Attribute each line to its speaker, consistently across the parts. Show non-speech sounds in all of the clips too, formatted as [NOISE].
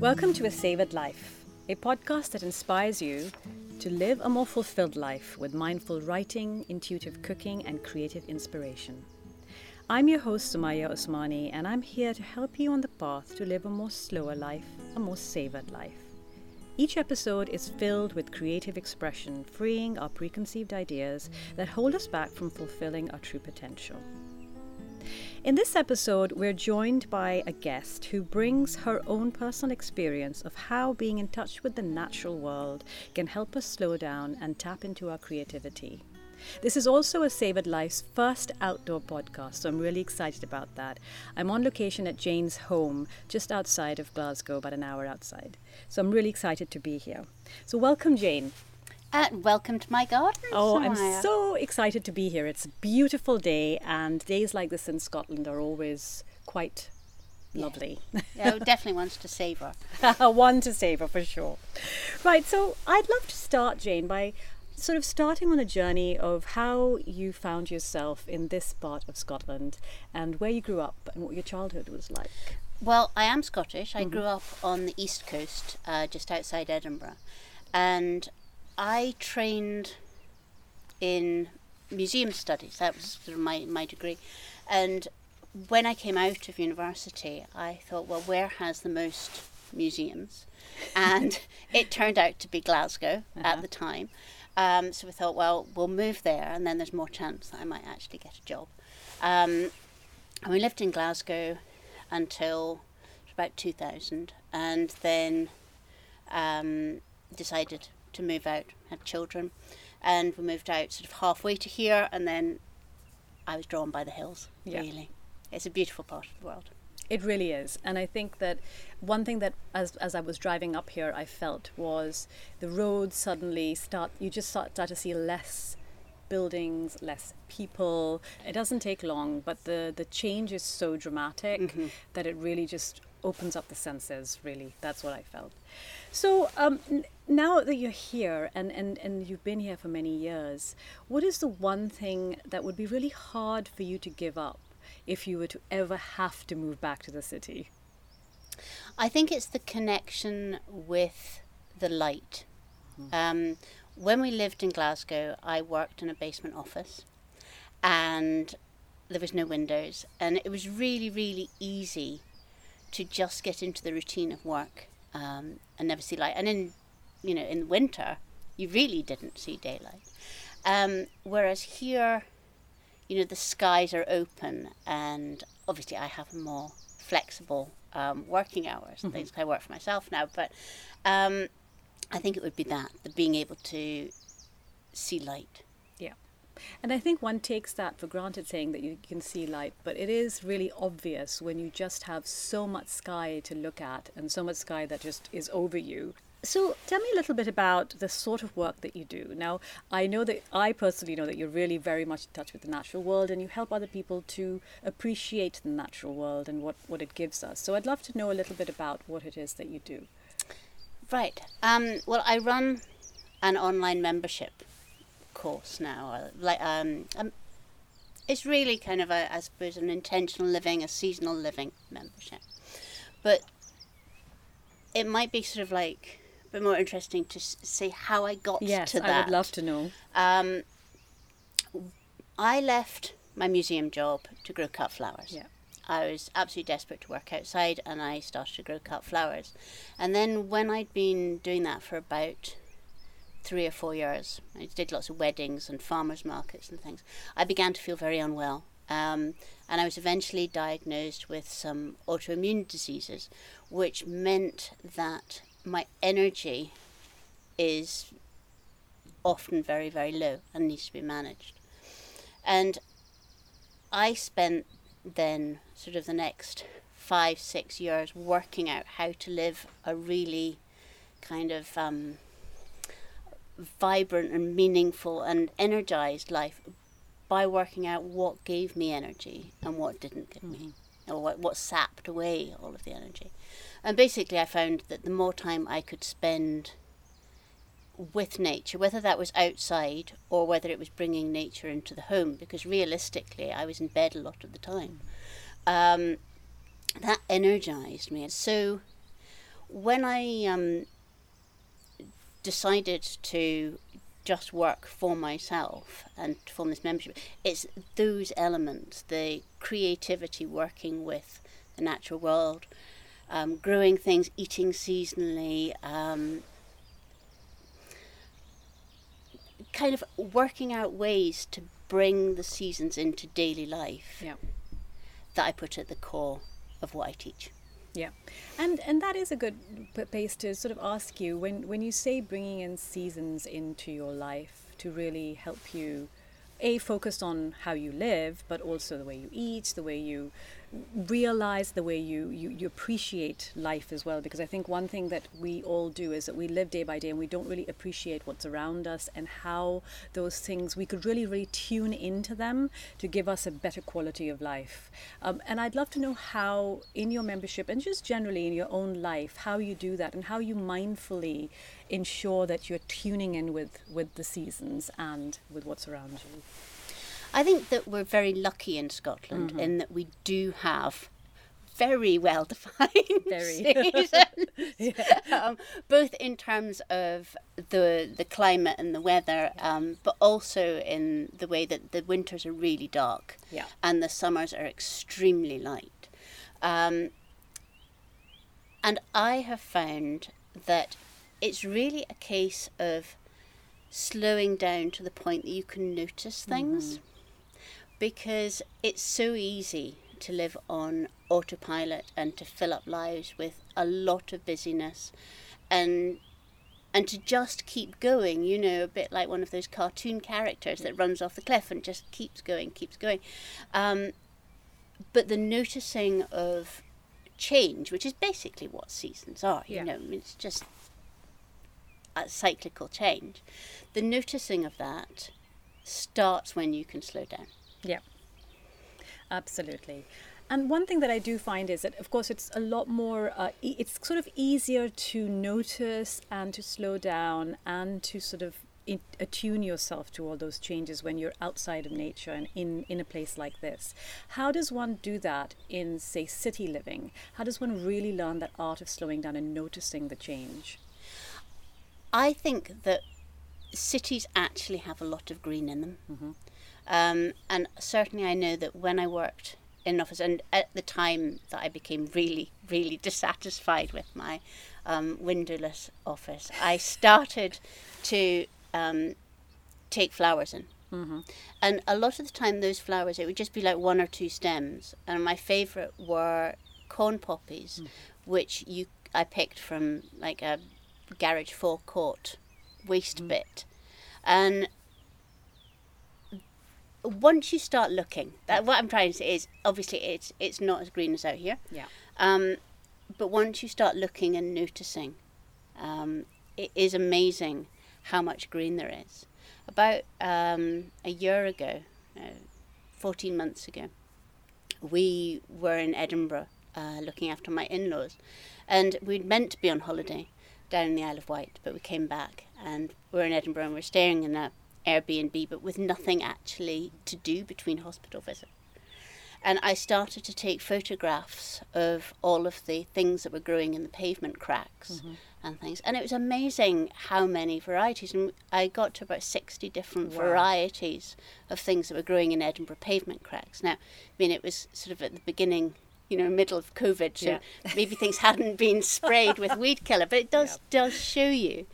Speaker 1: Welcome to A Savored Life, a podcast that inspires you to live a more fulfilled life with mindful writing, intuitive cooking, and creative inspiration. I'm your host, Sumayya Usmani, and I'm here to help you on the path to live a more slower life, a more savored life. Each episode is filled with creative expression, freeing our preconceived ideas that hold us back from fulfilling our true potential. In this episode, we're joined by a guest who brings her own personal experience of how being in touch with the natural world can help us slow down and tap into our creativity. This is also a Savored Life's first outdoor podcast, so I'm really excited about that. I'm on location at Jane's home, just outside of Glasgow, about an hour outside. So I'm really excited to be here. So, welcome, Jane.
Speaker 2: And welcome to my garden.
Speaker 1: Oh,
Speaker 2: Sumayya.
Speaker 1: I'm so excited to be here. It's a beautiful day, and days like this in Scotland are always quite lovely.
Speaker 2: yeah, definitely wants to savour. [LAUGHS]
Speaker 1: One to savour for sure. Right, so I'd love to start, Jane, by sort of starting on a journey of how you found yourself in this part of Scotland and where you grew up and what your childhood was like.
Speaker 2: Well, I am Scottish. I grew up on the east coast, uh, just outside Edinburgh, and I trained in museum studies. That was sort of my, my degree. And when I came out of university, I thought, well, where has the most museums? And [LAUGHS] it turned out to be Glasgow at the time. Um, so we thought, well, we'll move there, and then there's more chance that I might actually get a job. Um, and we lived in Glasgow until about 2000, and then um, decided to move out, had children, and we moved out sort of halfway to here, and then I was drawn by the hills.
Speaker 1: Yeah.
Speaker 2: Really, it's a beautiful part of the world.
Speaker 1: It really is. And I think that one thing that as, as I was driving up here I felt was the roads suddenly start you just start, start to see less buildings, less people. It doesn't take long, but the, the change is so dramatic mm-hmm. that it really just opens up the senses, really. That's what I felt. So um, n- now that you're here and, and, and you've been here for many years, what is the one thing that would be really hard for you to give up if you were to ever have to move back to the city?
Speaker 2: I think it's the connection with the light. Um, when we lived in Glasgow, I worked in a basement office and there was no windows, and it was really, really easy to just get into the routine of work um, and never see light. And in, you know, in winter, you really didn't see daylight. Um, whereas here, you know, the skies are open, and obviously I have more flexible um, working hours and things. I work for myself now, but um, I think it would be that the being able to see light.
Speaker 1: And I think one takes that for granted saying that you can see light, but it is really obvious when you just have so much sky to look at and so much sky that just is over you. So tell me a little bit about the sort of work that you do. Now, I know that I personally know that you're really very much in touch with the natural world and you help other people to appreciate the natural world and what, what it gives us. So I'd love to know a little bit about what it is that you do.
Speaker 2: Right. Um, well, I run an online membership course now. uh, Like, um, um, it's really kind of a, I suppose, an intentional living, a seasonal living membership. But it might be sort of like a bit more interesting to see how I got
Speaker 1: Yes,
Speaker 2: to that.
Speaker 1: I would love to know.
Speaker 2: Um, I left my museum job to grow cut flowers.
Speaker 1: Yeah.
Speaker 2: I was absolutely desperate to work outside and I started to grow cut flowers. And then when I'd been doing that for about three or four years, I did lots of weddings and farmers markets and things, I began to feel very unwell. Um, and I was eventually diagnosed with some autoimmune diseases, which meant that my energy is often very, very low and needs to be managed. And I spent then sort of the next five, six years working out how to live a really kind of um, vibrant and meaningful and energized life by working out what gave me energy and what didn't give me, or what, what sapped away all of the energy. And basically, I found that the more time I could spend with nature, whether that was outside or whether it was bringing nature into the home, because realistically, I was in bed a lot of the time. Um, that energized me. And so, when I um, decided to just work for myself and form this membership, it's those elements the creativity, working with the natural world, um, growing things, eating seasonally, um, kind of working out ways to bring the seasons into daily life
Speaker 1: Yeah.
Speaker 2: that I put at the core of what I teach.
Speaker 1: Yeah, and and that is a good place to sort of ask you when when you say bringing in seasons into your life to really help you, a focus on how you live, but also the way you eat, the way you realize the way you, you, you appreciate life as well because i think one thing that we all do is that we live day by day and we don't really appreciate what's around us and how those things we could really really tune into them to give us a better quality of life. Um, and i'd love to know how in your membership and just generally in your own life how you do that and how you mindfully ensure that you're tuning in with with the seasons and with what's around you
Speaker 2: I think that we're very lucky in Scotland in that we do have very well defined
Speaker 1: Very. [LAUGHS] [LAUGHS]
Speaker 2: seasons, um, both in terms of the the climate and the weather, um, but also in the way that the winters are really dark
Speaker 1: Yeah.
Speaker 2: and the summers are extremely light. Um, and I have found that it's really a case of slowing down to the point that you can notice things because it's so easy to live on autopilot and to fill up lives with a lot of busyness and and to just keep going you know a bit like one of those cartoon characters that runs off the cliff and just keeps going keeps going. Um, but the noticing of change which is basically what seasons are
Speaker 1: Yeah.
Speaker 2: you know it's just a cyclical change. The noticing of that starts when you can slow down
Speaker 1: Yeah, absolutely. And one thing that I do find is that, of course, it's a lot more, uh, e- it's sort of easier to notice and to slow down and to sort of in, attune yourself to all those changes when you're outside of nature and in, in a place like this. How does one do that in, say, city living? How does one really learn that art of slowing down and noticing the change?
Speaker 2: I think that cities actually have a lot of green in them. Um, and certainly, I know that when I worked in an office, and at the time that I became really, really dissatisfied with my um, windowless office, I started to um, take flowers in. And a lot of the time, those flowers, it would just be like one or two stems. And my favourite were corn poppies, which you I picked from like a garage forecourt waste bit. And once you start looking, that what I'm trying to say is obviously it's it's not as green as out here.
Speaker 1: Yeah.
Speaker 2: Um, but once you start looking and noticing, um, it is amazing how much green there is. About um, a year ago, uh, 14 months ago, we were in Edinburgh uh, looking after my in laws. And we'd meant to be on holiday down in the Isle of Wight, but we came back and we're in Edinburgh and we're staying in a Airbnb, but with nothing actually to do between hospital visits. And I started to take photographs of all of the things that were growing in the pavement cracks mm-hmm. and things. And it was amazing how many varieties. And I got to about 60 different
Speaker 1: Wow.
Speaker 2: varieties of things that were growing in Edinburgh pavement cracks. Now, I mean, it was sort of at the beginning, you know, middle of COVID, so
Speaker 1: Yeah. [LAUGHS]
Speaker 2: maybe things hadn't been sprayed with [LAUGHS] weed killer, but it does, does show you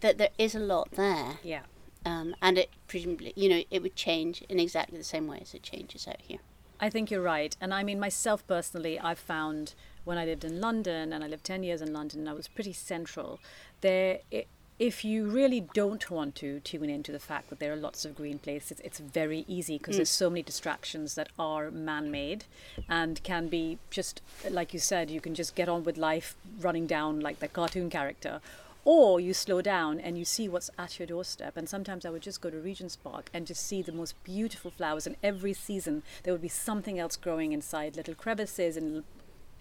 Speaker 2: that there is a lot there.
Speaker 1: Yeah.
Speaker 2: Um, and it presumably, you know, it would change in exactly the same way as it changes out here.
Speaker 1: I think you're right. And I mean, myself personally, I've found when I lived in London and I lived 10 years in London and I was pretty central, there, i if you really don't want to tune into the fact that there are lots of green places, it's very easy because there's so many distractions that are man made and can be just, like you said, you can just get on with life running down like the cartoon character or you slow down and you see what's at your doorstep. And sometimes i would just go to regent's park and just see the most beautiful flowers and every season there would be something else growing inside little crevices and little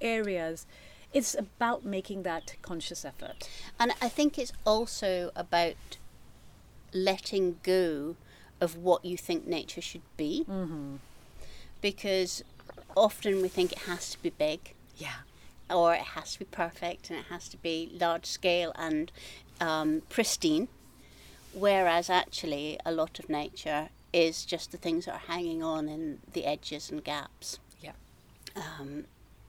Speaker 1: areas. It's about making that conscious effort.
Speaker 2: And I think it's also about letting go of what you think nature should be. Mm-hmm. Because often we think it has to be big,
Speaker 1: yeah
Speaker 2: or it has to be perfect and it has to be large scale and um, pristine. Whereas actually, a lot of nature is just the things that are hanging on in the edges and gaps.
Speaker 1: Yeah.
Speaker 2: Um,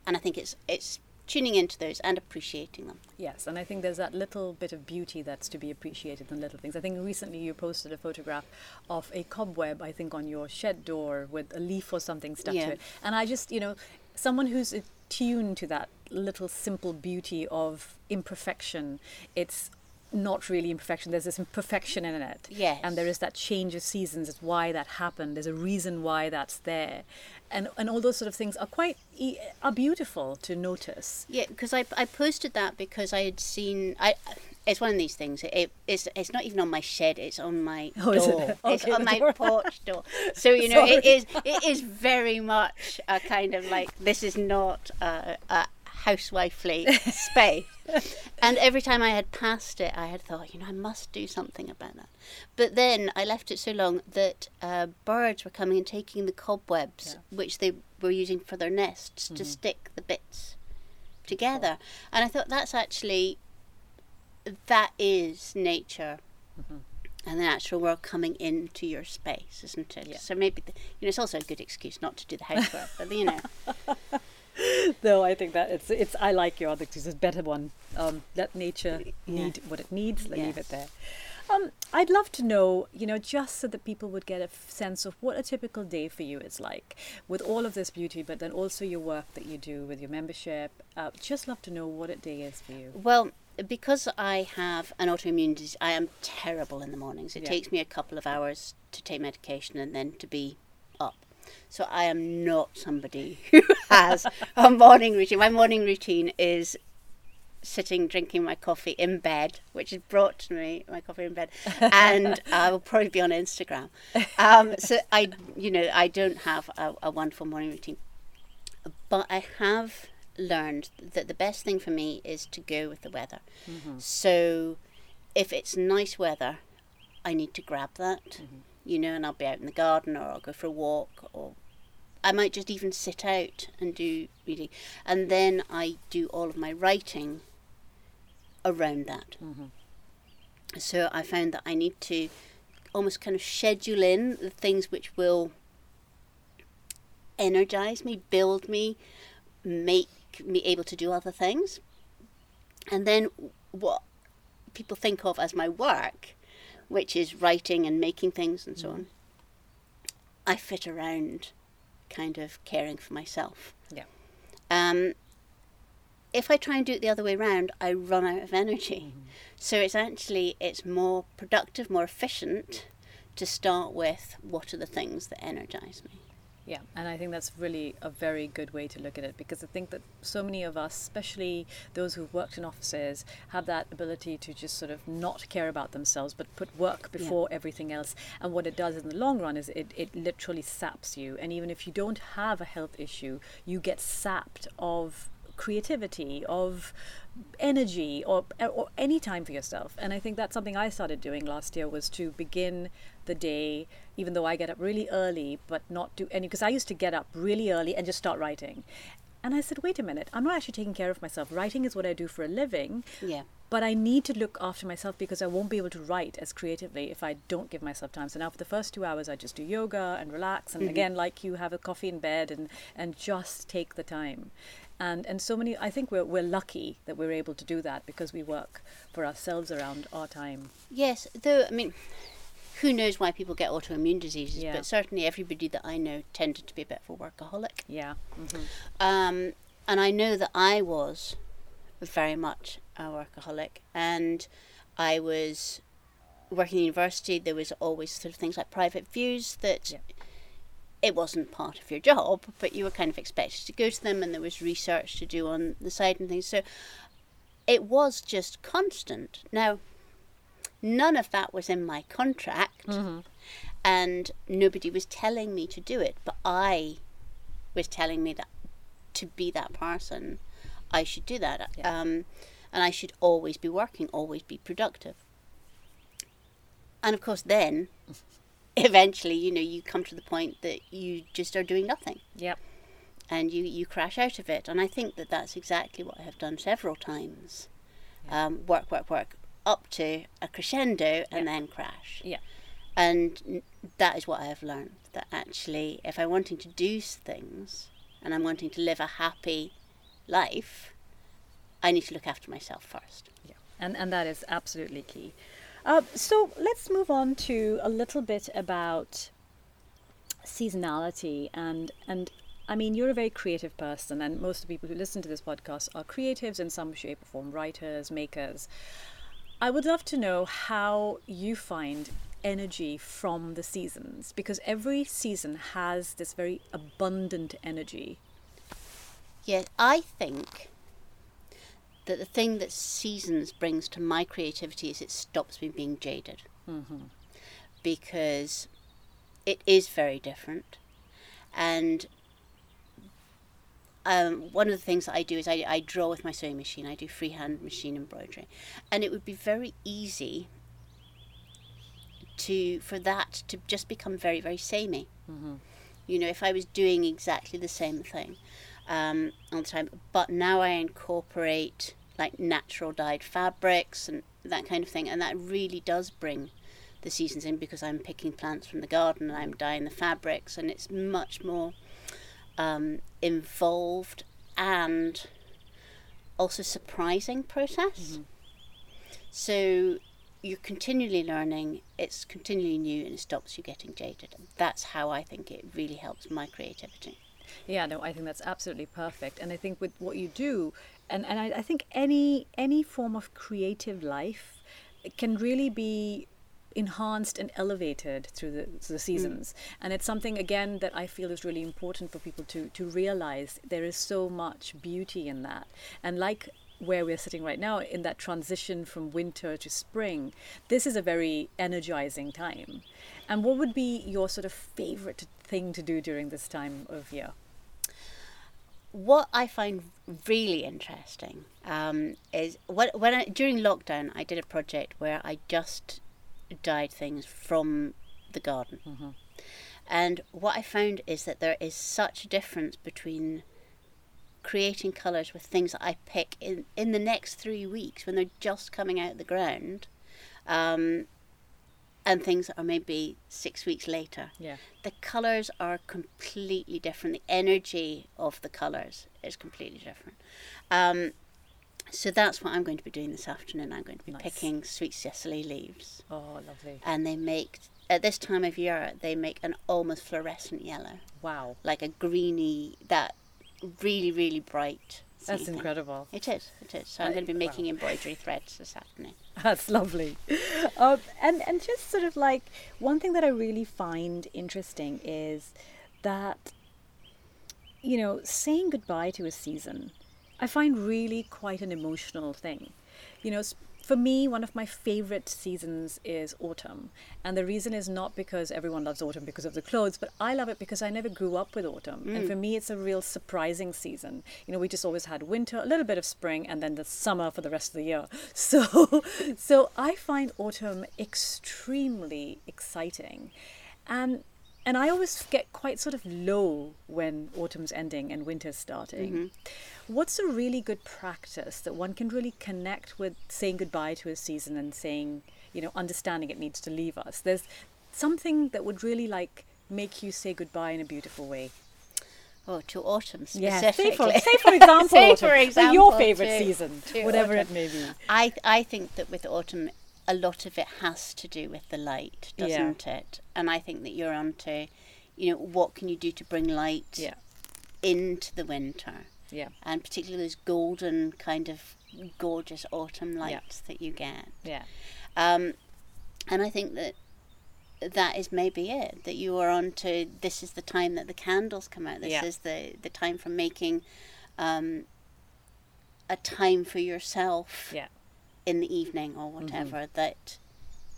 Speaker 2: and I think it's it's tuning into those and appreciating them.
Speaker 1: Yes, and I think there's that little bit of beauty that's to be appreciated in little things. I think recently you posted a photograph of a cobweb, I think, on your shed door with a leaf or something stuck
Speaker 2: Yeah.
Speaker 1: to it. And I just, you know, someone who's attuned to that little simple beauty of imperfection, it's not really imperfection. There's this imperfection in it.
Speaker 2: Yes.
Speaker 1: And there is that change of seasons. It's why that happened. There's a reason why that's there. And, and all those sort of things are quite are beautiful to notice.
Speaker 2: Yeah, because I, I posted that because I had seen I. It's one of these things. It, it's it's not even on my shed. It's on my [LAUGHS]
Speaker 1: Oh, is it?
Speaker 2: door. [LAUGHS] it's on my
Speaker 1: door.
Speaker 2: porch door. [LAUGHS] So you know, it is it is very much a kind of like this is not a, a housewifely [LAUGHS] space. And every time I had passed it, I had thought, you know, I must do something about that. But then I left it so long that uh, birds were coming and taking the cobwebs, which they were using for their nests, to stick the bits together. And I thought that's actually that is nature and the natural world coming into your space, isn't it?
Speaker 1: Yeah.
Speaker 2: So maybe the, you know it's also a good excuse not to do the housework, but you know, [LAUGHS]
Speaker 1: Though I think that it's it's I like your other. It's a better one. Um, let nature
Speaker 2: Yeah.
Speaker 1: need what it needs. Leave it there. Um, I'd love to know, you know, just so that people would get a f- sense of what a typical day for you is like, with all of this beauty, but then also your work that you do with your membership. Uh, just love to know what a day is for you.
Speaker 2: well. Because I have an autoimmune disease, I am terrible in the mornings. It
Speaker 1: Yeah.
Speaker 2: takes me a couple of hours to take medication and then to be up. So I am not somebody [LAUGHS] who has a morning routine. My morning routine is sitting drinking my coffee in bed, which is brought to me my coffee in bed, [LAUGHS] and I will probably be on Instagram. Um, so I, you know, I don't have a, a wonderful morning routine, but I have learned that the best thing for me is to go with the weather. So if it's nice weather, I need to grab that, you know, and I'll be out in the garden or I'll go for a walk or I might just even sit out and do reading. And then I do all of my writing around that. Mm-hmm. So I found that I need to almost kind of schedule in the things which will energize me, build me, make me able to do other things. And then what people think of as my work, which is writing and making things and so on, I fit around kind of caring for myself.
Speaker 1: Yeah.
Speaker 2: Um, if I try and do it the other way around, I run out of energy. So it's actually it's more productive, more efficient to start with what are the things that energize me.
Speaker 1: Yeah, and I think that's really a very good way to look at it because I think that so many of us, especially those who've worked in offices, have that ability to just sort of not care about themselves but put work before everything else. And what it does in the long run is it, it literally saps you. And even if you don't have a health issue, you get sapped of creativity, of energy, or, or any time for yourself. And I think that's something I started doing last year was to begin the day, even though I get up really early, but not do any, because I used to get up really early and just start writing. And I said, wait a minute, I'm not actually taking care of myself. Writing is what I do for a living.
Speaker 2: Yeah.
Speaker 1: But I need to look after myself because I won't be able to write as creatively if I don't give myself time. So now for the first two hours, I just do yoga and relax. And mm-hmm. again, like you, have a coffee in bed and, and just take the time. And, and so many, I think we're, we're lucky that we're able to do that because we work for ourselves around our time.
Speaker 2: Yes, though I mean, who knows why people get autoimmune diseases?
Speaker 1: Yeah.
Speaker 2: But certainly, everybody that I know tended to be a bit of a workaholic.
Speaker 1: Yeah. hmm
Speaker 2: Um, and I know that I was very much a workaholic, and I was working in university. There was always sort of things like private views that.
Speaker 1: Yeah.
Speaker 2: It wasn't part of your job, but you were kind of expected to go to them, and there was research to do on the side and things. So it was just constant. Now, none of that was in my contract, and nobody was telling me to do it, but I was telling me that to be that person, I should do that.
Speaker 1: Yeah.
Speaker 2: Um, and I should always be working, always be productive. And of course, then eventually, you know, you come to the point that you just are doing nothing.
Speaker 1: Yep.
Speaker 2: and you, you crash out of it. And I think that that's exactly what I have done several times. Um, work, work, work, up to a crescendo and
Speaker 1: Yeah.
Speaker 2: then crash.
Speaker 1: Yeah.
Speaker 2: And that is what I have learned that actually, if I'm wanting to do things and I'm wanting to live a happy life, I need to look after myself first.
Speaker 1: Yeah, and and that is absolutely key. Uh, so let's move on to a little bit about seasonality and and I mean you're a very creative person, and most of the people who listen to this podcast are creatives in some shape or form, writers, makers. I would love to know how you find energy from the seasons because every season has this very abundant energy.
Speaker 2: Yes, I think that the thing that seasons brings to my creativity is it stops me being jaded.
Speaker 1: Mm-hmm.
Speaker 2: Because it is very different. And um, one of the things that I do is I, I draw with my sewing machine. I do freehand machine embroidery. And it would be very easy to for that to just become very, very samey.
Speaker 1: Mm-hmm.
Speaker 2: You know, if I was doing exactly the same thing um, all the time. But now I incorporate like natural dyed fabrics and that kind of thing, and that really does bring the seasons in because I'm picking plants from the garden and I'm dyeing the fabrics, and it's much more um, involved and also surprising process. So you're continually learning, it's continually new, and it stops you getting jaded. That's how I think it really helps my creativity.
Speaker 1: Yeah, no, I think that's absolutely perfect. And I think with what you do, and, and I, I think any any form of creative life can really be enhanced and elevated through the, through the hmm. seasons. And it's something again that I feel is really important for people to to realize there is so much beauty in that. And like where we're sitting right now in that transition from winter to spring, this is a very energizing time. And what would be your sort of favorite thing to do during this time of year?
Speaker 2: what I find really interesting um, is when, when I, during lockdown I did a project where I just dyed things from the garden,
Speaker 1: Mm-hmm.
Speaker 2: and what I found is that there is such a difference between creating colours with things that I pick in in the next three weeks when they're just coming out of the ground, um, and things that are maybe six weeks later
Speaker 1: Yeah.
Speaker 2: the colors are completely different. The energy of the colors is completely different. Um, so that's what I'm going to be doing this afternoon. I'm going to be
Speaker 1: Nice.
Speaker 2: picking sweet cicely leaves,
Speaker 1: Oh, lovely.
Speaker 2: and they make at this time of year they make an almost fluorescent yellow,
Speaker 1: Wow.
Speaker 2: like a greeny that really really bright.
Speaker 1: That's incredible.
Speaker 2: It is. It is. So I'm going to be
Speaker 1: wow.
Speaker 2: making embroidery threads this afternoon. [LAUGHS]
Speaker 1: That's lovely. Um, and and just sort of like one thing that I really find interesting is that you know saying goodbye to a season, I find really quite an emotional thing. You know, for me, one of my favorite seasons is autumn, and the reason is not because everyone loves autumn because of the clothes, but I love it because I never grew up with autumn, and mm. for me, it's a real surprising season. You know, we just always had winter, a little bit of spring, and then the summer for the rest of the year. [LAUGHS] So, so I find autumn extremely exciting, and and I always get quite sort of low when autumn's ending and winter's starting. Mm-hmm. What's a really good practice that one can really connect with saying goodbye to a season and saying, you know, understanding it needs to leave us? There's something that would really like make you say goodbye in a beautiful way.
Speaker 2: Oh, to autumn
Speaker 1: Yeah,
Speaker 2: specifically.
Speaker 1: say for, [LAUGHS] say for example,
Speaker 2: Say for example
Speaker 1: your favorite
Speaker 2: to-
Speaker 1: season,
Speaker 2: to
Speaker 1: whatever
Speaker 2: autumn.
Speaker 1: it may be.
Speaker 2: I I think that with autumn, a lot of it has to do with the light, doesn't it? And I think that you're onto, you know, what can you do to bring light
Speaker 1: Yeah,
Speaker 2: into the winter,
Speaker 1: yeah,
Speaker 2: and particularly those golden kind of gorgeous autumn lights that you get.
Speaker 1: yeah,
Speaker 2: Um, and I think that that is maybe it. That you are onto. This is the time that the candles come out. This
Speaker 1: Yeah.
Speaker 2: is the the time for making um, a time for yourself
Speaker 1: yeah.
Speaker 2: In the evening or mm-hmm. whatever that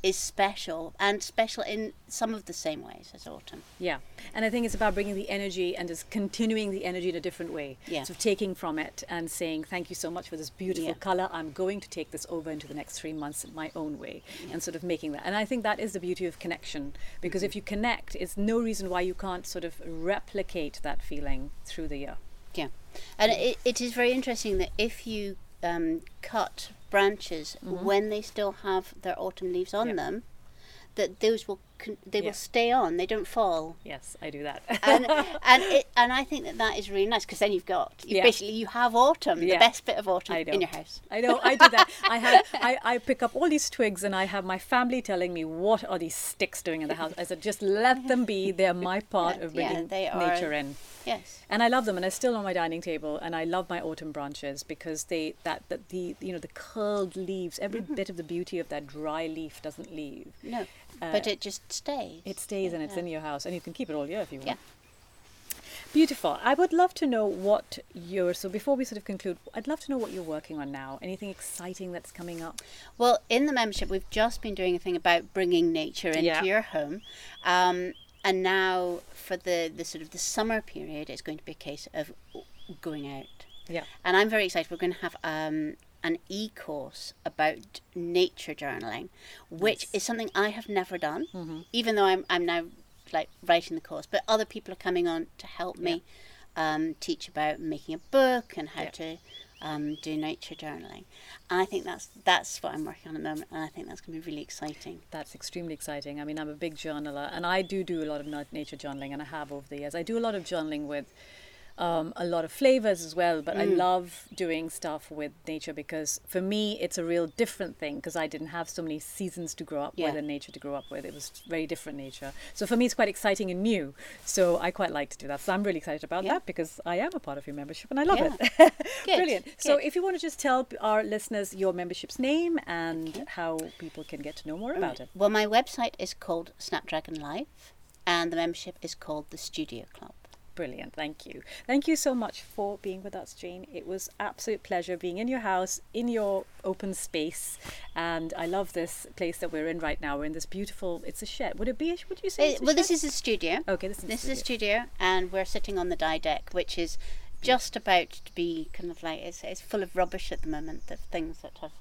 Speaker 2: is special and special in some of the same ways as autumn.
Speaker 1: Yeah, and I think it's about bringing the energy and just continuing the energy in a different way.
Speaker 2: Yeah.
Speaker 1: So taking from it and saying, "Thank you so much for this beautiful
Speaker 2: Yeah.
Speaker 1: color. I'm going to take this over into the next three months in my own way," and sort of making that. And I think that is the beauty of connection because mm-hmm. if you connect, it's no reason why you can't sort of replicate that feeling through the year.
Speaker 2: Yeah, and it, it is very interesting that if you um, cut branches when they still have their autumn leaves on them, that those will con- they
Speaker 1: Yeah.
Speaker 2: will stay on. They don't fall.
Speaker 1: Yes, I do that.
Speaker 2: and [LAUGHS] and it, and I think that that is really nice because then you've got you
Speaker 1: Yeah.
Speaker 2: basically you have autumn,
Speaker 1: Yeah.
Speaker 2: the best bit of autumn
Speaker 1: I know.
Speaker 2: in your house.
Speaker 1: I know, I do that. I have, [LAUGHS] I, I pick up all these twigs and I have my family telling me, what are these sticks doing in the house? I said, just let them be. [LAUGHS] They're my part of bringing nature in.
Speaker 2: Yes.
Speaker 1: And I love them, and they're still on my dining table. And I love my autumn branches because they that, that the you know the curled leaves, every
Speaker 2: Mm-hmm.
Speaker 1: bit of the beauty of that dry leaf doesn't leave.
Speaker 2: No,
Speaker 1: Uh,
Speaker 2: but it just stays.
Speaker 1: It stays and it's
Speaker 2: Yeah.
Speaker 1: in your house, and you can keep it all year if you want.
Speaker 2: Yeah.
Speaker 1: Beautiful. I would love to know what you're. So before we sort of conclude, I'd love to know what you're working on now. Anything exciting that's coming up?
Speaker 2: Well, in the membership, we've just been doing a thing about bringing nature into
Speaker 1: Yeah.
Speaker 2: your home. Um, and now, for the, the sort of the summer period, it's going to be a case of going out.
Speaker 1: Yeah.
Speaker 2: And I'm very excited. We're going to have um, an e course about nature journaling, which
Speaker 1: Nice.
Speaker 2: is something I have never done,
Speaker 1: Mm-hmm.
Speaker 2: even though I'm, I'm now like writing the course. But other people are coming on to help me um, teach about making a book and how
Speaker 1: Yeah.
Speaker 2: to um, do nature journaling. And I think that's that's what I'm working on at the moment, and I think that's going to be really exciting.
Speaker 1: That's extremely exciting. I mean, I'm a big journaler, and I do do a lot of nature journaling, and I have over the years. I do a lot of journaling with um, a lot of flavors as well, but I
Speaker 2: Mm.
Speaker 1: love doing stuff with nature because for me, it's a real different thing because I didn't have so many seasons to grow up with and nature to grow up with. It was very different nature. So for me, it's quite exciting and new. So I quite like to do that. So I'm really excited about
Speaker 2: Yeah.
Speaker 1: that because I am a part of your membership and I love
Speaker 2: Yeah.
Speaker 1: it. [LAUGHS]
Speaker 2: Good,
Speaker 1: Brilliant. So if you want to just tell our listeners your membership's name and how people can get to know more about it.
Speaker 2: Well, my website is called Snapdragon Life, and the membership is called the Studio Club.
Speaker 1: Brilliant. Thank you. Thank you so much for being with us, Jane. It was absolute pleasure being in your house, in your open space, and I love this place that we're in right now. We're in this beautiful. It's a shed. Would it be? A, would you say?
Speaker 2: Uh,
Speaker 1: it's a
Speaker 2: well, this is a studio.
Speaker 1: Okay, this is.
Speaker 2: This
Speaker 1: the
Speaker 2: is a
Speaker 1: studio.
Speaker 2: and we're sitting on the dye deck, which is just about to be kind of like it's, it's full of rubbish at the moment of things that have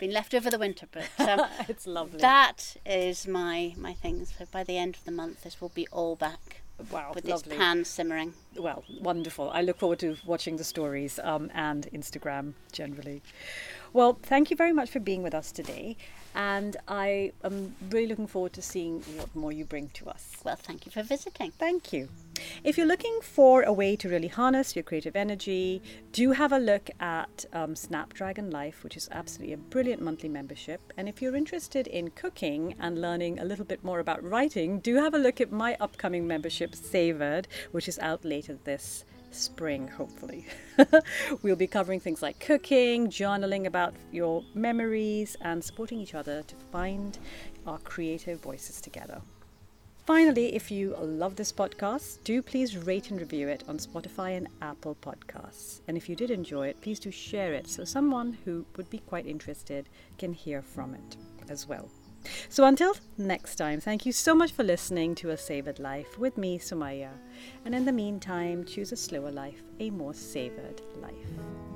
Speaker 2: been left over the winter. But [LAUGHS] um,
Speaker 1: it's lovely.
Speaker 2: that is my my things. So by the end of the month, this will be all back
Speaker 1: wow,
Speaker 2: with
Speaker 1: lovely.
Speaker 2: its pan simmering.
Speaker 1: well, wonderful. I look forward to watching the stories um, and Instagram generally. Well, thank you very much for being with us today, and I am really looking forward to seeing what more you bring to us.
Speaker 2: Well, thank you for visiting.
Speaker 1: Thank you. If you're looking for a way to really harness your creative energy, do have a look at um, Snapdragon Life, which is absolutely a brilliant monthly membership. And if you're interested in cooking and learning a little bit more about writing, do have a look at my upcoming membership, Savoured, which is out later this spring, hopefully. [LAUGHS] we'll be covering things like cooking, journaling about your memories, and supporting each other to find our creative voices together. Finally, if you love this podcast, do please rate and review it on Spotify and Apple Podcasts. And if you did enjoy it, please do share it so someone who would be quite interested can hear from it as well. So until next time, thank you so much for listening to A Savored Life with me, Sumayya. And in the meantime, choose a slower life, a more savored life.